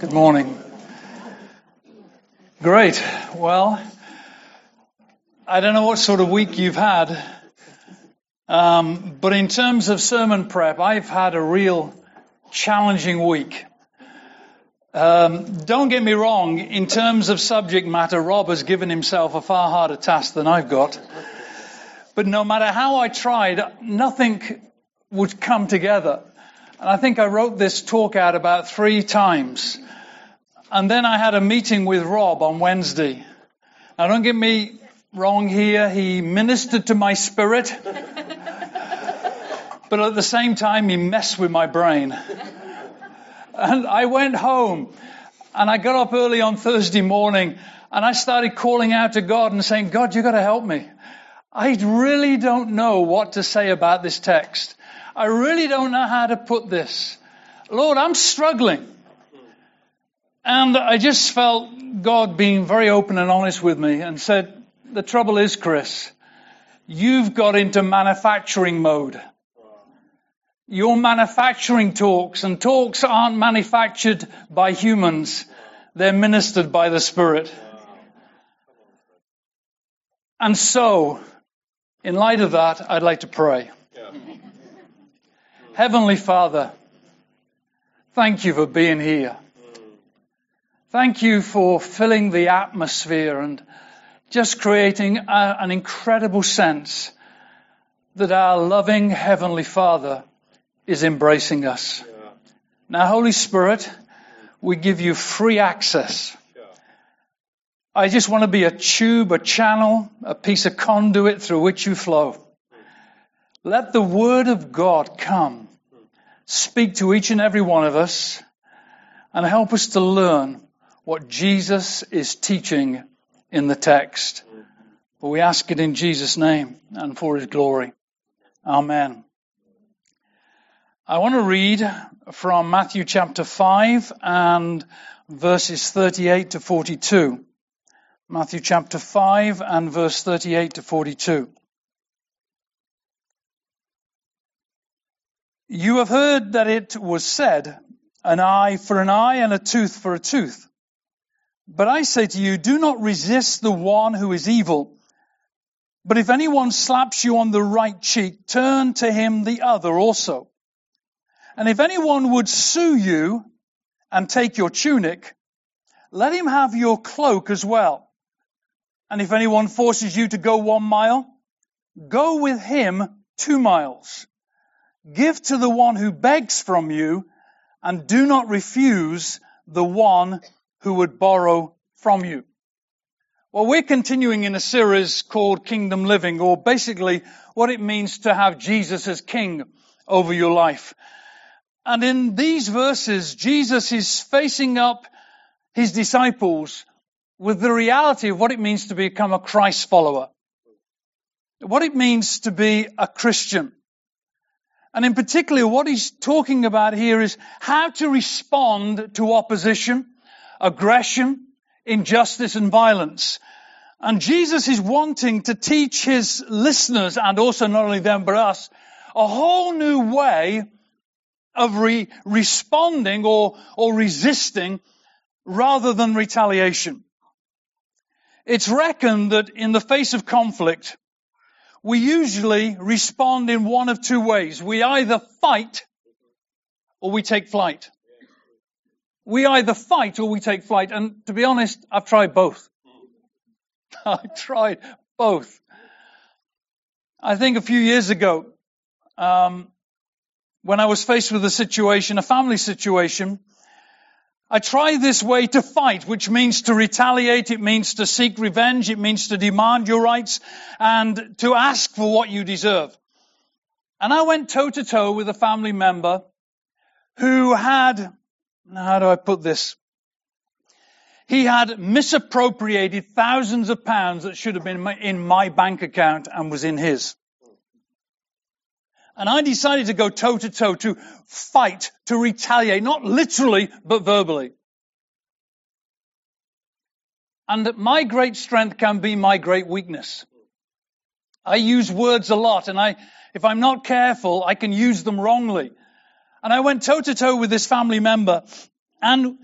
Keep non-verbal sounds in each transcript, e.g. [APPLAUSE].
Good morning. Great. Well, I don't know what sort of week you've had, um, but in terms of sermon prep, I've had a real challenging week. Um, don't get me wrong, in terms of subject matter, Rob has given himself a far harder task than I've got. But no matter how I tried, nothing would come together. And I think I wrote this talk out about three times. And then I had a meeting with Rob on Wednesday. Now don't get me wrong here. He ministered to my spirit. [LAUGHS] but at the same time, he messed with my brain. And I went home and I got up early on Thursday morning and I started calling out to God and saying, God, you've gotta help me. I really don't know what to say about this text. I really don't know how to put this. Lord, I'm struggling. And I just felt God being very open and honest with me and said, the trouble is, Chris, you've got into manufacturing mode. Your manufacturing talks and talks aren't manufactured by humans. They're ministered by the Spirit. And so, in light of that, I'd like to pray. Heavenly Father, thank you for being here. Thank you for filling the atmosphere and just creating a, an incredible sense that our loving Heavenly Father is embracing us. Yeah. Now, Holy Spirit, we give you free access. Yeah. I just want to be a tube, a channel, a piece of conduit through which you flow. Let the Word of God come speak to each and every one of us and help us to learn what Jesus is teaching in the text. But we ask it in Jesus' name and for his glory. Amen. I want to read from Matthew chapter 5 and verses 38 to 42. Matthew chapter 5 and verse 38 to 42. You have heard that it was said, an eye for an eye and a tooth for a tooth. But I say to you, do not resist the one who is evil. But if anyone slaps you on the right cheek, turn to him the other also. And if anyone would sue you and take your tunic, let him have your cloak as well. And if anyone forces you to go one mile, go with him two miles. Give to the one who begs from you and do not refuse the one who would borrow from you. Well, we're continuing in a series called Kingdom Living, or basically what it means to have Jesus as King over your life. And in these verses, Jesus is facing up his disciples with the reality of what it means to become a Christ follower. What it means to be a Christian. And in particular, what he's talking about here is how to respond to opposition, aggression, injustice and violence. And Jesus is wanting to teach his listeners and also not only them but us a whole new way of re- responding or, or resisting rather than retaliation. It's reckoned that in the face of conflict, we usually respond in one of two ways. We either fight or we take flight. We either fight or we take flight. And to be honest, I've tried both. [LAUGHS] I've tried both. I think a few years ago, um, when I was faced with a situation, a family situation, I try this way to fight, which means to retaliate, it means to seek revenge, it means to demand your rights, and to ask for what you deserve. And I went toe to toe with a family member who had, how do I put this? He had misappropriated thousands of pounds that should have been in my bank account and was in his. And I decided to go toe to toe, to fight, to retaliate, not literally, but verbally. And my great strength can be my great weakness. I use words a lot and I, if I'm not careful, I can use them wrongly. And I went toe to toe with this family member and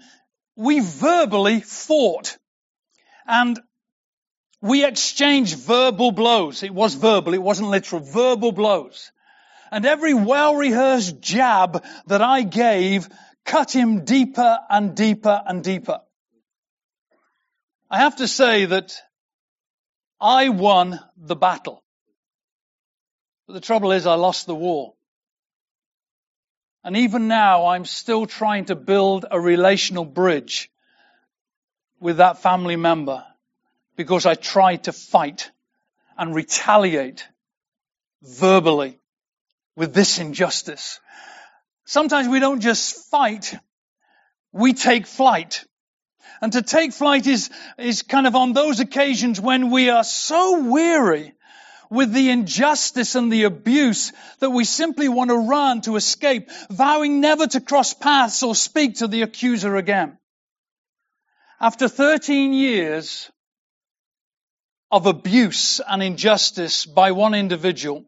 we verbally fought. And we exchanged verbal blows. It was verbal, it wasn't literal, verbal blows. And every well-rehearsed jab that I gave cut him deeper and deeper and deeper. I have to say that I won the battle. But the trouble is I lost the war. And even now I'm still trying to build a relational bridge with that family member because I tried to fight and retaliate verbally with this injustice. Sometimes we don't just fight, we take flight. And to take flight is, is kind of on those occasions when we are so weary with the injustice and the abuse that we simply want to run to escape, vowing never to cross paths or speak to the accuser again. After 13 years of abuse and injustice by one individual,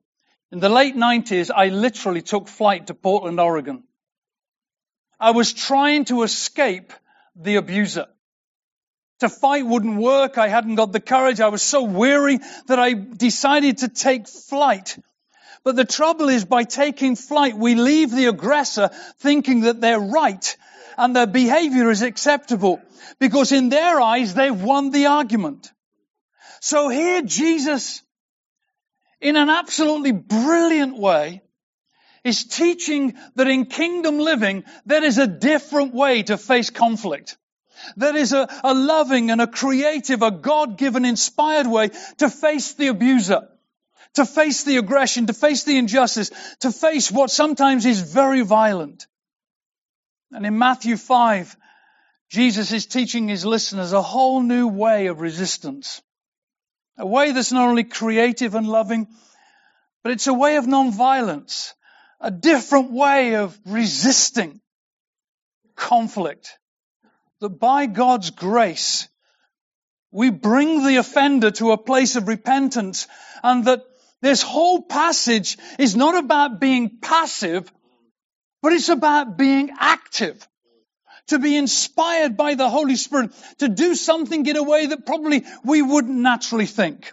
in the late 90s, I literally took flight to Portland, Oregon. I was trying to escape the abuser. To fight wouldn't work. I hadn't got the courage. I was so weary that I decided to take flight. But the trouble is by taking flight, we leave the aggressor thinking that they're right and their behavior is acceptable because in their eyes, they've won the argument. So here Jesus, in an absolutely brilliant way, is teaching that in kingdom living, there is a different way to face conflict. There is a, a loving and a creative, a God-given inspired way to face the abuser, to face the aggression, to face the injustice, to face what sometimes is very violent. And in Matthew 5, Jesus is teaching his listeners a whole new way of resistance. A way that's not only creative and loving, but it's a way of non-violence. A different way of resisting conflict that by God's grace, we bring the offender to a place of repentance and that this whole passage is not about being passive, but it's about being active. To be inspired by the Holy Spirit to do something in a way that probably we wouldn't naturally think.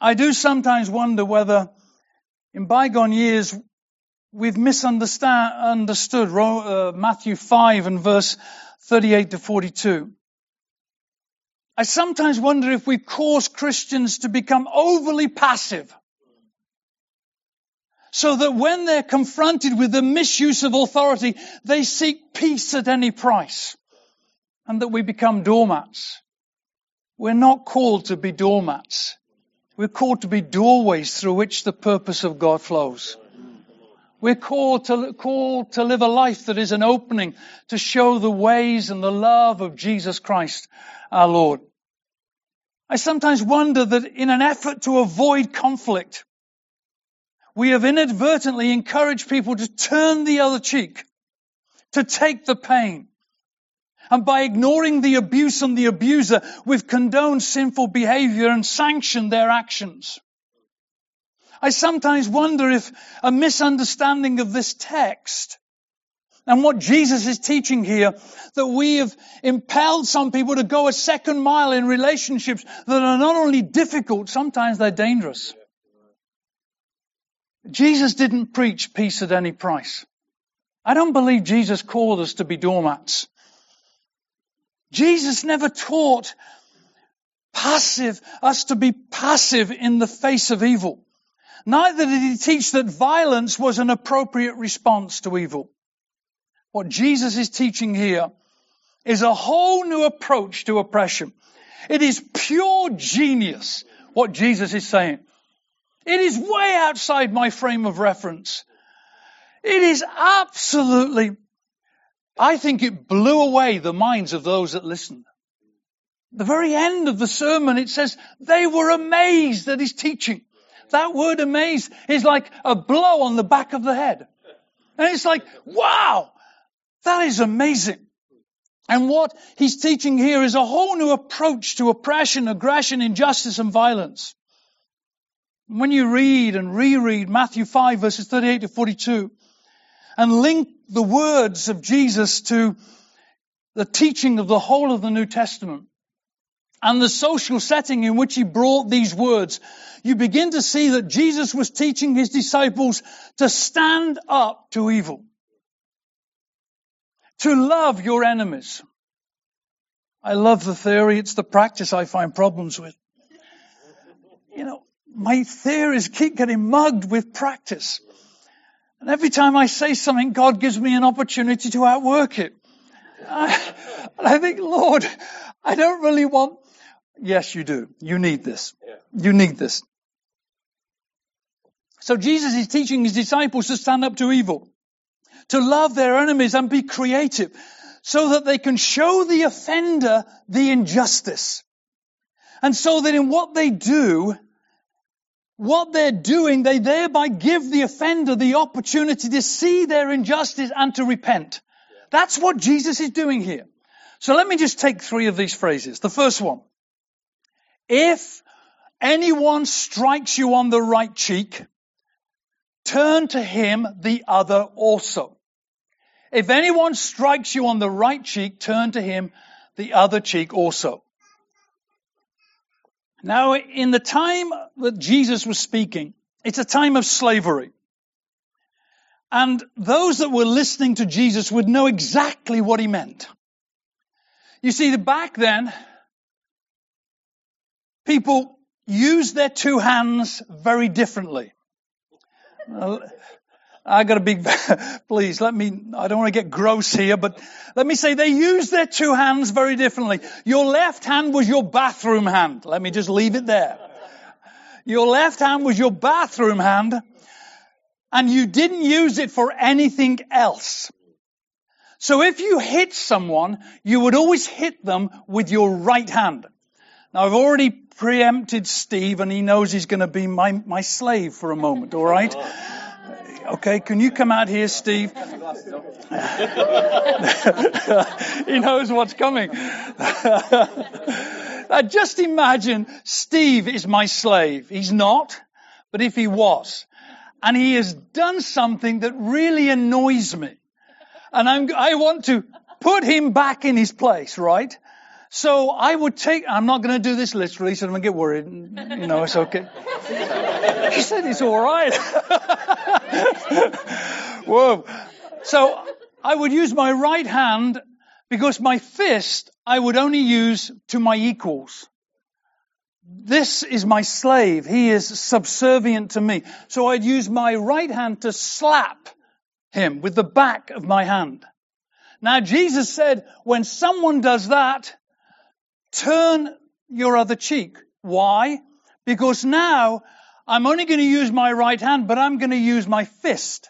I do sometimes wonder whether in bygone years we've misunderstood uh, Matthew 5 and verse 38 to 42. I sometimes wonder if we've caused Christians to become overly passive. So that when they're confronted with the misuse of authority, they seek peace at any price. And that we become doormats. We're not called to be doormats. We're called to be doorways through which the purpose of God flows. We're called to, called to live a life that is an opening to show the ways and the love of Jesus Christ, our Lord. I sometimes wonder that in an effort to avoid conflict, we have inadvertently encouraged people to turn the other cheek, to take the pain. And by ignoring the abuse and the abuser, we've condoned sinful behavior and sanctioned their actions. I sometimes wonder if a misunderstanding of this text and what Jesus is teaching here, that we have impelled some people to go a second mile in relationships that are not only difficult, sometimes they're dangerous. Jesus didn't preach peace at any price. I don't believe Jesus called us to be doormats. Jesus never taught passive, us to be passive in the face of evil. Neither did he teach that violence was an appropriate response to evil. What Jesus is teaching here is a whole new approach to oppression. It is pure genius what Jesus is saying. It is way outside my frame of reference. It is absolutely, I think it blew away the minds of those that listened. The very end of the sermon, it says they were amazed at his teaching that word amazed is like a blow on the back of the head. And it's like, wow, that is amazing. And what he's teaching here is a whole new approach to oppression, aggression, injustice, and violence. When you read and reread Matthew 5 verses 38 to 42 and link the words of Jesus to the teaching of the whole of the New Testament and the social setting in which he brought these words, you begin to see that Jesus was teaching his disciples to stand up to evil, to love your enemies. I love the theory. It's the practice I find problems with. You know, my theories keep getting mugged with practice. And every time I say something, God gives me an opportunity to outwork it. I, I think, Lord, I don't really want, yes, you do. You need this. You need this. So Jesus is teaching his disciples to stand up to evil, to love their enemies and be creative so that they can show the offender the injustice. And so that in what they do, what they're doing, they thereby give the offender the opportunity to see their injustice and to repent. That's what Jesus is doing here. So let me just take three of these phrases. The first one. If anyone strikes you on the right cheek, turn to him the other also. If anyone strikes you on the right cheek, turn to him the other cheek also. Now, in the time that Jesus was speaking, it's a time of slavery. And those that were listening to Jesus would know exactly what he meant. You see, back then, people used their two hands very differently. I got a big, [LAUGHS] please let me, I don't want to get gross here, but let me say they used their two hands very differently. Your left hand was your bathroom hand. Let me just leave it there. Your left hand was your bathroom hand and you didn't use it for anything else. So if you hit someone, you would always hit them with your right hand. Now I've already preempted Steve and he knows he's going to be my, my slave for a moment, alright? Okay, can you come out here, Steve? [LAUGHS] he knows what's coming. [LAUGHS] just imagine Steve is my slave. He's not, but if he was, and he has done something that really annoys me, and I'm, I want to put him back in his place, right? So I would take, I'm not going to do this literally, so don't get worried. You know, it's okay. [LAUGHS] he said it's alright. [LAUGHS] Whoa. So I would use my right hand because my fist I would only use to my equals. This is my slave. He is subservient to me. So I'd use my right hand to slap him with the back of my hand. Now Jesus said, when someone does that, turn your other cheek. Why? Because now I'm only going to use my right hand, but I'm going to use my fist.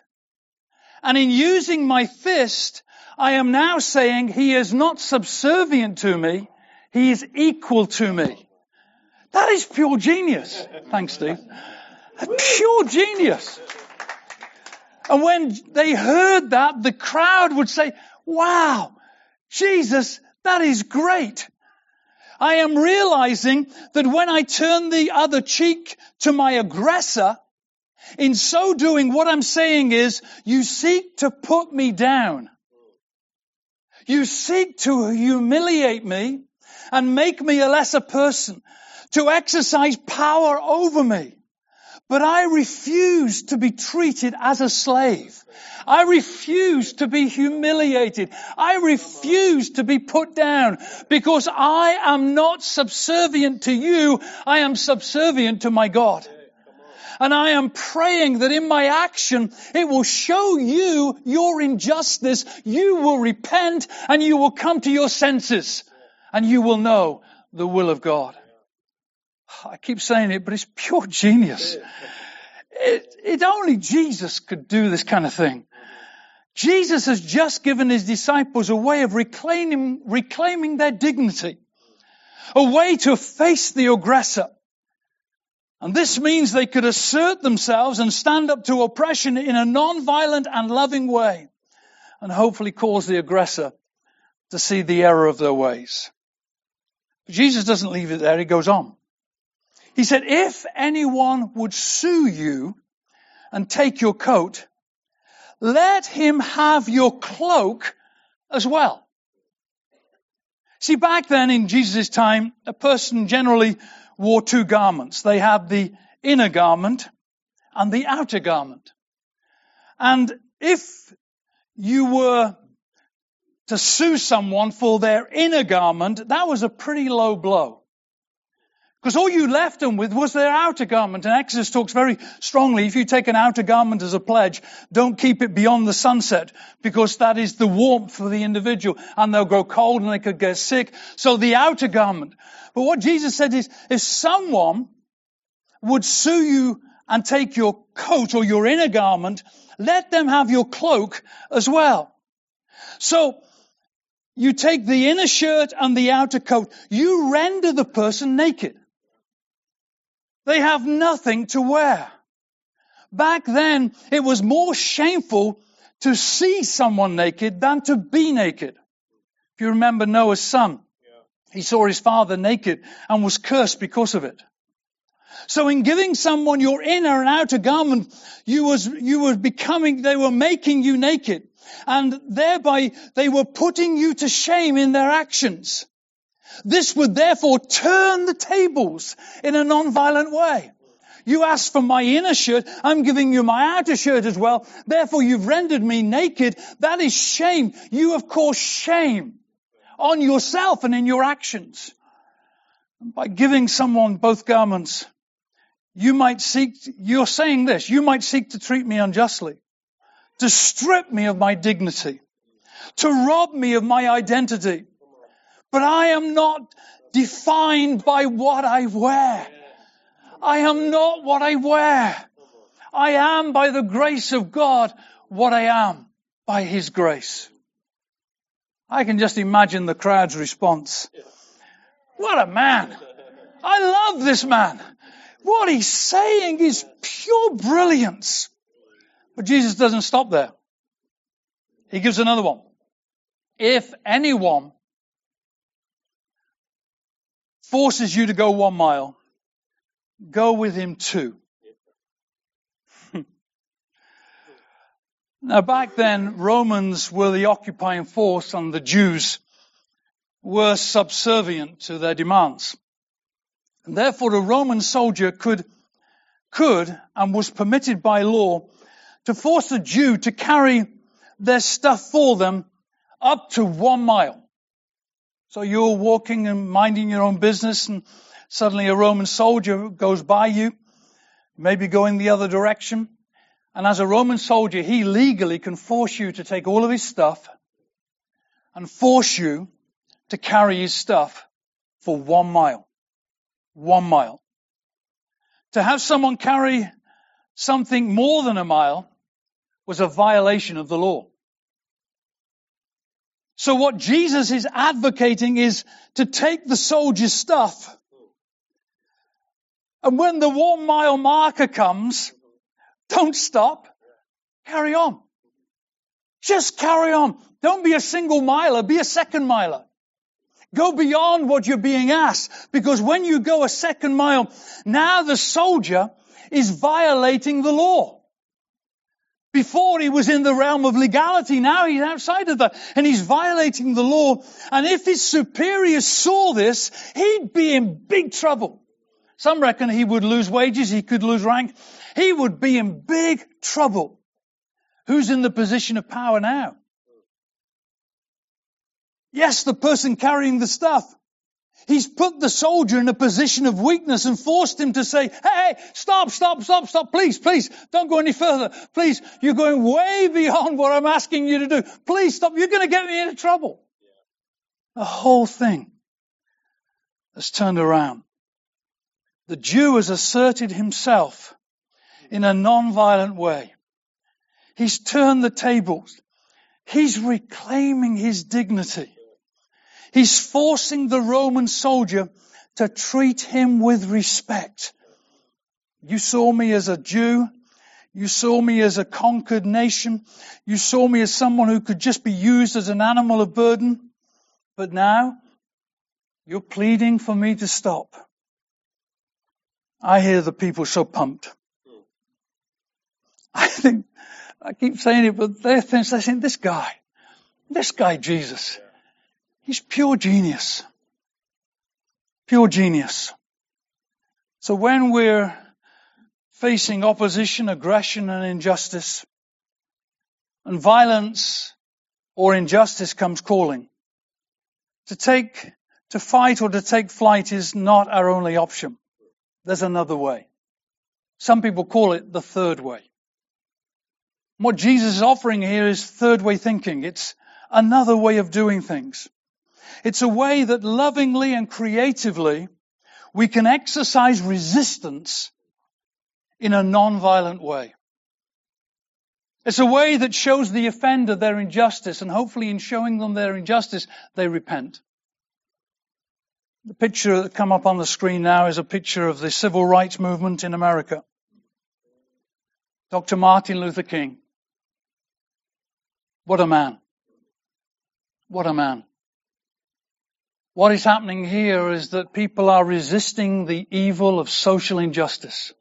And in using my fist, I am now saying he is not subservient to me, he is equal to me. That is pure genius. Thanks, Steve. Pure genius. And when they heard that, the crowd would say, wow, Jesus, that is great. I am realizing that when I turn the other cheek to my aggressor, in so doing, what I'm saying is, you seek to put me down. You seek to humiliate me and make me a lesser person, to exercise power over me. But I refuse to be treated as a slave. I refuse to be humiliated. I refuse to be put down because I am not subservient to you. I am subservient to my God. And I am praying that in my action, it will show you your injustice. You will repent and you will come to your senses and you will know the will of God. I keep saying it, but it's pure genius. It, it only Jesus could do this kind of thing. Jesus has just given his disciples a way of reclaiming, reclaiming their dignity, a way to face the aggressor. And this means they could assert themselves and stand up to oppression in a non-violent and loving way, and hopefully cause the aggressor to see the error of their ways. But Jesus doesn't leave it there, he goes on. He said, if anyone would sue you and take your coat, let him have your cloak as well. See, back then in Jesus' time, a person generally wore two garments. They had the inner garment and the outer garment. And if you were to sue someone for their inner garment, that was a pretty low blow. Because all you left them with was their outer garment. And Exodus talks very strongly, if you take an outer garment as a pledge, don't keep it beyond the sunset, because that is the warmth for the individual, and they'll grow cold and they could get sick. So the outer garment. But what Jesus said is, if someone would sue you and take your coat or your inner garment, let them have your cloak as well. So, you take the inner shirt and the outer coat. You render the person naked. They have nothing to wear. Back then, it was more shameful to see someone naked than to be naked. If you remember Noah's son, he saw his father naked and was cursed because of it. So in giving someone your inner and outer garment, you was, you were becoming, they were making you naked. And thereby they were putting you to shame in their actions. This would therefore turn the tables in a non-violent way. You asked for my inner shirt, I'm giving you my outer shirt as well. Therefore you've rendered me naked. That is shame. You have caused shame on yourself and in your actions. By giving someone both garments, you might seek, you're saying this, you might seek to treat me unjustly, to strip me of my dignity, to rob me of my identity, but I am not defined by what I wear. I am not what I wear. I am by the grace of God what I am by His grace. I can just imagine the crowd's response. What a man. I love this man. What he's saying is pure brilliance. But Jesus doesn't stop there. He gives another one. If anyone forces you to go one mile, go with him two. [LAUGHS] now back then, Romans were the occupying force and the Jews were subservient to their demands. And therefore a Roman soldier could, could and was permitted by law to force a Jew to carry their stuff for them up to one mile. So you're walking and minding your own business and suddenly a Roman soldier goes by you, maybe going the other direction. And as a Roman soldier, he legally can force you to take all of his stuff and force you to carry his stuff for one mile. One mile. To have someone carry something more than a mile was a violation of the law. So what Jesus is advocating is to take the soldier's stuff. And when the one mile marker comes, don't stop. Carry on. Just carry on. Don't be a single miler, be a second miler. Go beyond what you're being asked. Because when you go a second mile, now the soldier is violating the law. Before he was in the realm of legality, now he's outside of that, and he's violating the law. And if his superiors saw this, he'd be in big trouble. Some reckon he would lose wages, he could lose rank. He would be in big trouble. Who's in the position of power now? Yes, the person carrying the stuff. He's put the soldier in a position of weakness and forced him to say, hey, stop, stop, stop, stop, please, please, don't go any further. Please, you're going way beyond what I'm asking you to do. Please stop, you're going to get me into trouble. The whole thing has turned around. The Jew has asserted himself in a non-violent way. He's turned the tables. He's reclaiming his dignity. He's forcing the Roman soldier to treat him with respect. You saw me as a Jew. You saw me as a conquered nation. You saw me as someone who could just be used as an animal of burden. But now, you're pleading for me to stop. I hear the people so pumped. I think, I keep saying it, but they're saying, this guy, this guy Jesus, He's pure genius. Pure genius. So when we're facing opposition, aggression and injustice, and violence or injustice comes calling, to take, to fight or to take flight is not our only option. There's another way. Some people call it the third way. What Jesus is offering here is third way thinking. It's another way of doing things. It's a way that lovingly and creatively we can exercise resistance in a non-violent way. It's a way that shows the offender their injustice and hopefully in showing them their injustice, they repent. The picture that come up on the screen now is a picture of the civil rights movement in America. Dr. Martin Luther King. What a man. What a man. What is happening here is that people are resisting the evil of social injustice.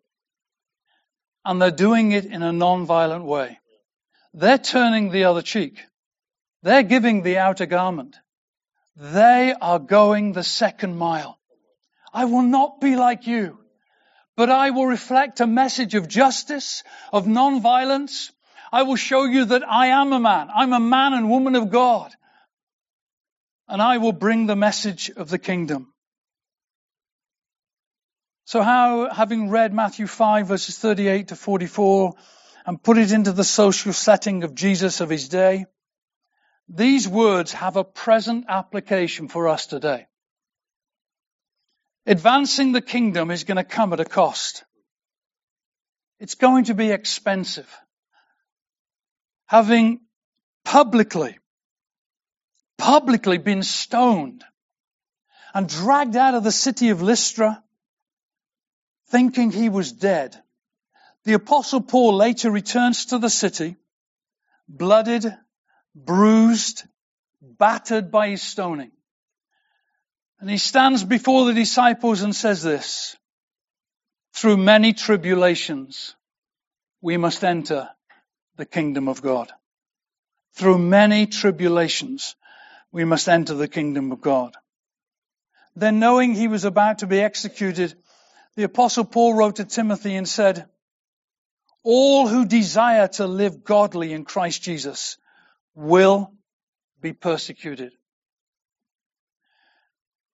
And they're doing it in a non-violent way. They're turning the other cheek. They're giving the outer garment. They are going the second mile. I will not be like you, but I will reflect a message of justice, of non-violence. I will show you that I am a man. I'm a man and woman of God and I will bring the message of the kingdom. So how, having read Matthew 5 verses 38 to 44 and put it into the social setting of Jesus of his day, these words have a present application for us today. Advancing the kingdom is going to come at a cost. It's going to be expensive. Having publicly publicly been stoned and dragged out of the city of Lystra, thinking he was dead. The apostle Paul later returns to the city, blooded, bruised, battered by his stoning. And he stands before the disciples and says this, through many tribulations, we must enter the kingdom of God. Through many tribulations, we must enter the kingdom of God. Then knowing he was about to be executed, the apostle Paul wrote to Timothy and said, all who desire to live godly in Christ Jesus will be persecuted.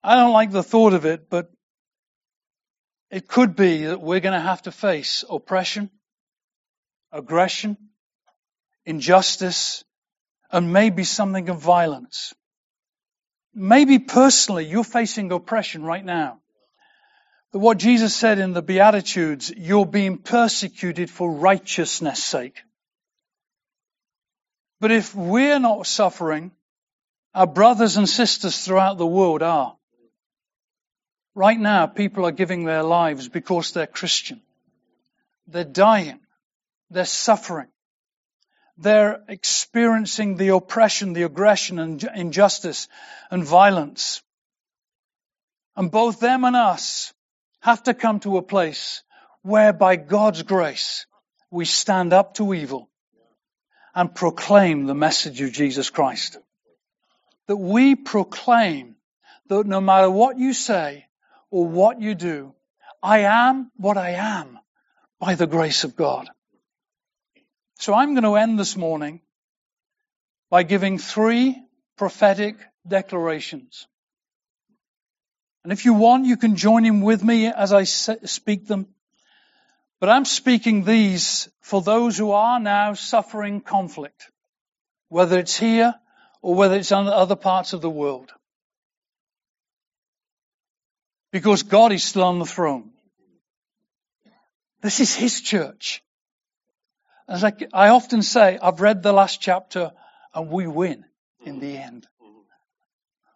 I don't like the thought of it, but it could be that we're going to have to face oppression, aggression, injustice, and maybe something of violence. Maybe personally you're facing oppression right now. But what Jesus said in the Beatitudes, you're being persecuted for righteousness sake. But if we're not suffering, our brothers and sisters throughout the world are. Right now, people are giving their lives because they're Christian. They're dying. They're suffering. They're experiencing the oppression, the aggression and injustice and violence. And both them and us have to come to a place where by God's grace we stand up to evil and proclaim the message of Jesus Christ. That we proclaim that no matter what you say or what you do, I am what I am by the grace of God. So I'm going to end this morning by giving three prophetic declarations. And if you want, you can join in with me as I speak them. But I'm speaking these for those who are now suffering conflict, whether it's here or whether it's in other parts of the world. Because God is still on the throne. This is His church. As I, I often say, I've read the last chapter and we win in the end.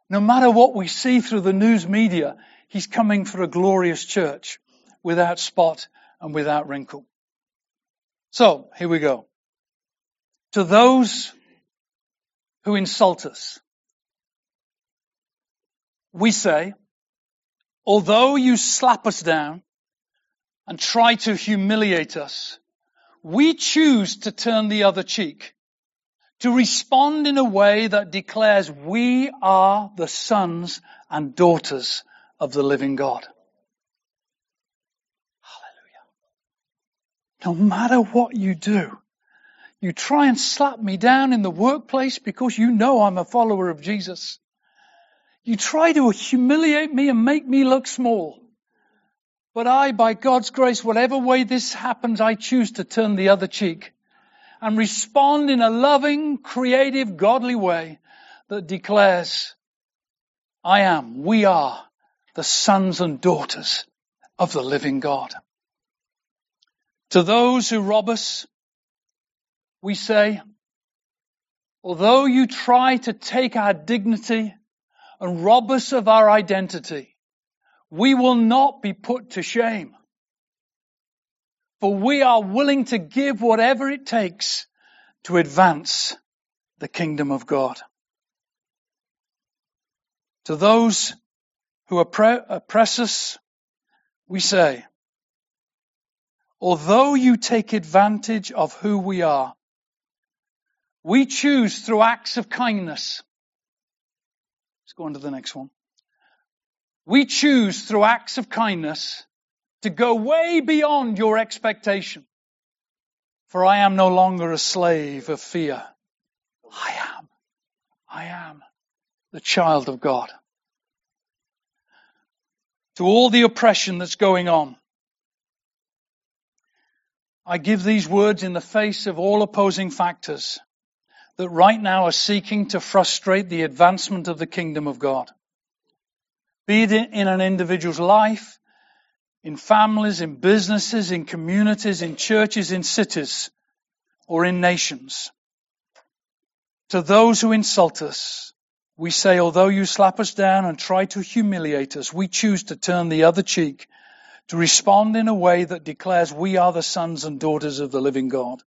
No matter what we see through the news media, he's coming for a glorious church without spot and without wrinkle. So, here we go. To those who insult us, we say, although you slap us down and try to humiliate us, we choose to turn the other cheek, to respond in a way that declares we are the sons and daughters of the living God. Hallelujah. No matter what you do, you try and slap me down in the workplace because you know I'm a follower of Jesus. You try to humiliate me and make me look small. But I, by God's grace, whatever way this happens, I choose to turn the other cheek and respond in a loving, creative, godly way that declares, I am, we are the sons and daughters of the living God. To those who rob us, we say, although you try to take our dignity and rob us of our identity, we will not be put to shame. For we are willing to give whatever it takes to advance the kingdom of God. To those who oppress us, we say, although you take advantage of who we are, we choose through acts of kindness. Let's go on to the next one. We choose through acts of kindness to go way beyond your expectation. For I am no longer a slave of fear. I am. I am the child of God. To all the oppression that's going on, I give these words in the face of all opposing factors that right now are seeking to frustrate the advancement of the kingdom of God. Be it in an individual's life, in families, in businesses, in communities, in churches, in cities, or in nations. To those who insult us, we say, although you slap us down and try to humiliate us, we choose to turn the other cheek, to respond in a way that declares we are the sons and daughters of the living God.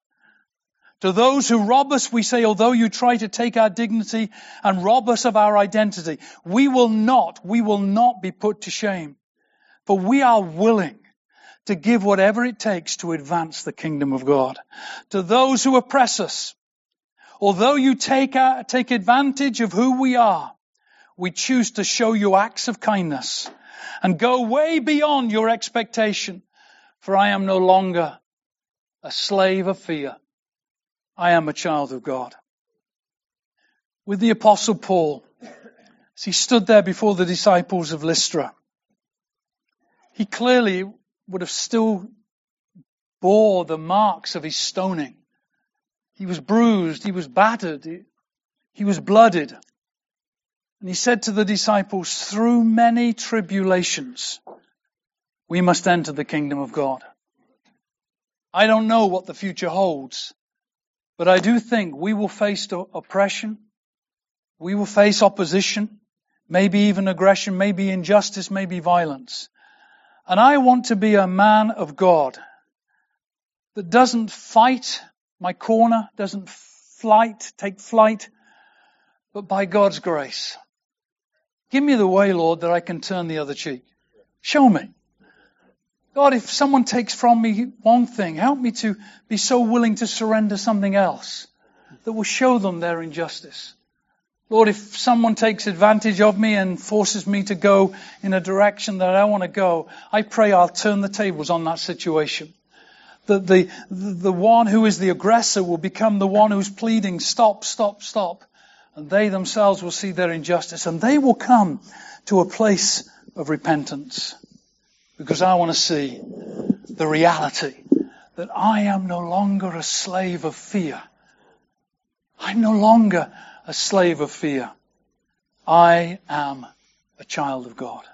To those who rob us, we say, although you try to take our dignity and rob us of our identity, we will not, we will not be put to shame. For we are willing to give whatever it takes to advance the kingdom of God. To those who oppress us, although you take, our, take advantage of who we are, we choose to show you acts of kindness and go way beyond your expectation. For I am no longer a slave of fear. I am a child of God. With the apostle Paul, as he stood there before the disciples of Lystra, he clearly would have still bore the marks of his stoning. He was bruised, he was battered, he, he was blooded. And he said to the disciples, through many tribulations, we must enter the kingdom of God. I don't know what the future holds, but I do think we will face oppression. We will face opposition, maybe even aggression, maybe injustice, maybe violence. And I want to be a man of God that doesn't fight my corner, doesn't flight, take flight, but by God's grace. Give me the way, Lord, that I can turn the other cheek. Show me. God, if someone takes from me one thing, help me to be so willing to surrender something else that will show them their injustice. Lord, if someone takes advantage of me and forces me to go in a direction that I want to go, I pray I'll turn the tables on that situation. That the, the one who is the aggressor will become the one who's pleading, stop, stop, stop. And they themselves will see their injustice and they will come to a place of repentance. Because I want to see the reality that I am no longer a slave of fear. I'm no longer a slave of fear. I am a child of God.